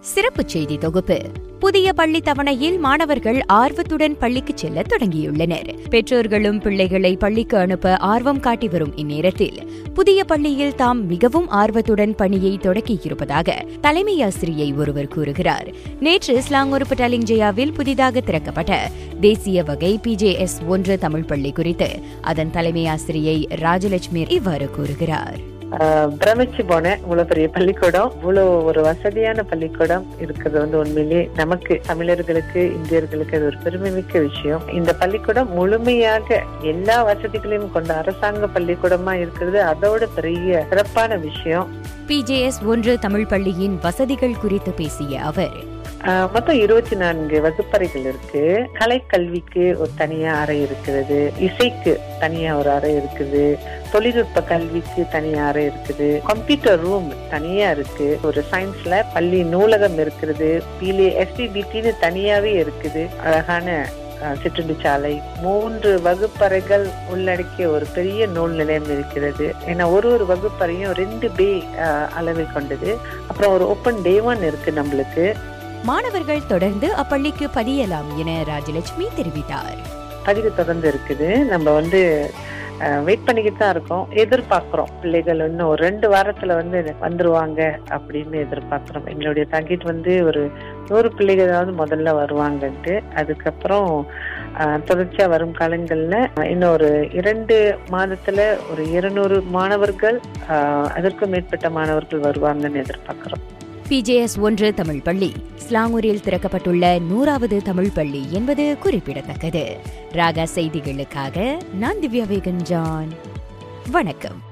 சிறப்புச் செய்தி தொகுப்பு. புதிய பள்ளி தவணையில் மாணவர்கள் ஆர்வத்துடன் பள்ளிக்கு செல்ல தொடங்கியுள்ளனர். பெற்றோர்களும் பிள்ளைகளை பள்ளிக்கு அனுப்ப ஆர்வம் காட்டி வரும் இந்நேரத்தில் புதிய பள்ளியில் தாம் மிகவும் ஆர்வத்துடன் பணியை தொடக்கியிருப்பதாக தலைமை ஆசிரியை ஒருவர் கூறுகிறார். நேற்று ஸ்லாங்கூர் பட்டாலிங் புதிதாக திறக்கப்பட்ட தேசிய வகை பிஜேஎஸ் ஒன்று தமிழ் பள்ளி குறித்து அதன் தலைமை ஆசிரியை ராஜலட்சுமி இவ்வாறு கூறுகிறார். பிரமிச்சு போனேன். இவ்வளவு பெரிய பள்ளிக்கூடம். இவ்வளவு ஒரு வசதியான பள்ளிக்கூடம் இருக்கிறது வந்து உண்மையிலேயே நமக்கு தமிழர்களுக்கு இந்தியர்களுக்கு அது ஒரு பெருமைமிக்க விஷயம். இந்த பள்ளிக்கூடம் முழுமையாக எல்லா வசதிகளையும் கொண்ட அரசாங்க பள்ளிக்கூடமா இருக்கிறது. அதோட பெரிய சிறப்பான விஷயம். பிஜேஎஸ் ஒன்று தமிழ் பள்ளியின் வசதிகள் குறித்து பேசிய அவர் மொத்தம் இருபத்தி நான்கு வகுப்பறைகள் இருக்கு. கலைக்கல்விக்கு ஒரு தனியா அறை இருக்கிறது இசைக்கு தனியா ஒரு அறை இருக்குது. தொழில்நுட்ப கல்விக்கு தனியா அறை இருக்குது. கம்ப்யூட்டர் ரூம் தனியா இருக்கு. ஒரு சயின்ஸ்ல பள்ளி நூலகம் இருக்கிறது பிலே எஸ்பிபிடின்னு தனியாவே இருக்குது. அழகான அஹ், சிற்றுண்டிச்சாலை. மூன்று வகுப்பறைகள் உள்ளடக்கிய ஒரு பெரிய நூல் நிலையம் இருக்கிறது. ஏன்னா ஒரு ஒரு வகுப்பறையும் ரெண்டு பே அளவை கொண்டது. அப்புறம் ஒரு ஓப்பன் டே ஒன் இருக்கு நம்மளுக்கு. மாணவர்கள் தொடர்ந்து அப்பள்ளிக்கு பதியலாம் என ராஜலட்சுமி தெரிவித்தார். பதிவு தொடர்ந்து இருக்குது. நம்ம வந்து வெயிட் பண்ணிக்கிட்டு தான் இருக்கோம். எதிர்பார்க்குறோம். பிள்ளைகள் இன்னும் ஒரு ரெண்டு வாரத்தில் வந்து வந்துருவாங்க அப்படின்னு எதிர்பார்க்குறோம். எங்களுடைய டார்கெட் வந்து ஒரு நூறு பிள்ளைகளாவது முதல்ல வருவாங்கன்ட்டு. அதுக்கப்புறம் தொடர்ச்சியாக வரும் காலங்களில் இன்னும் ஒரு இரண்டு மாதத்தில் ஒரு இருநூறு மாணவர்கள் அதற்கும் மேற்பட்ட மாணவர்கள் வருவாங்கன்னு எதிர்பார்க்குறோம். பிஜேஎஸ் ஒன்று தமிழ் பள்ளி. ஸ்லாங்கூரில் திறக்கப்பட்டுள்ள நூறாவது தமிழ் பள்ளி என்பது குறிப்பிடத்தக்கது. ராகா செய்திகளுக்காக நான் திவ்யா வேகன் ஜான். வணக்கம்.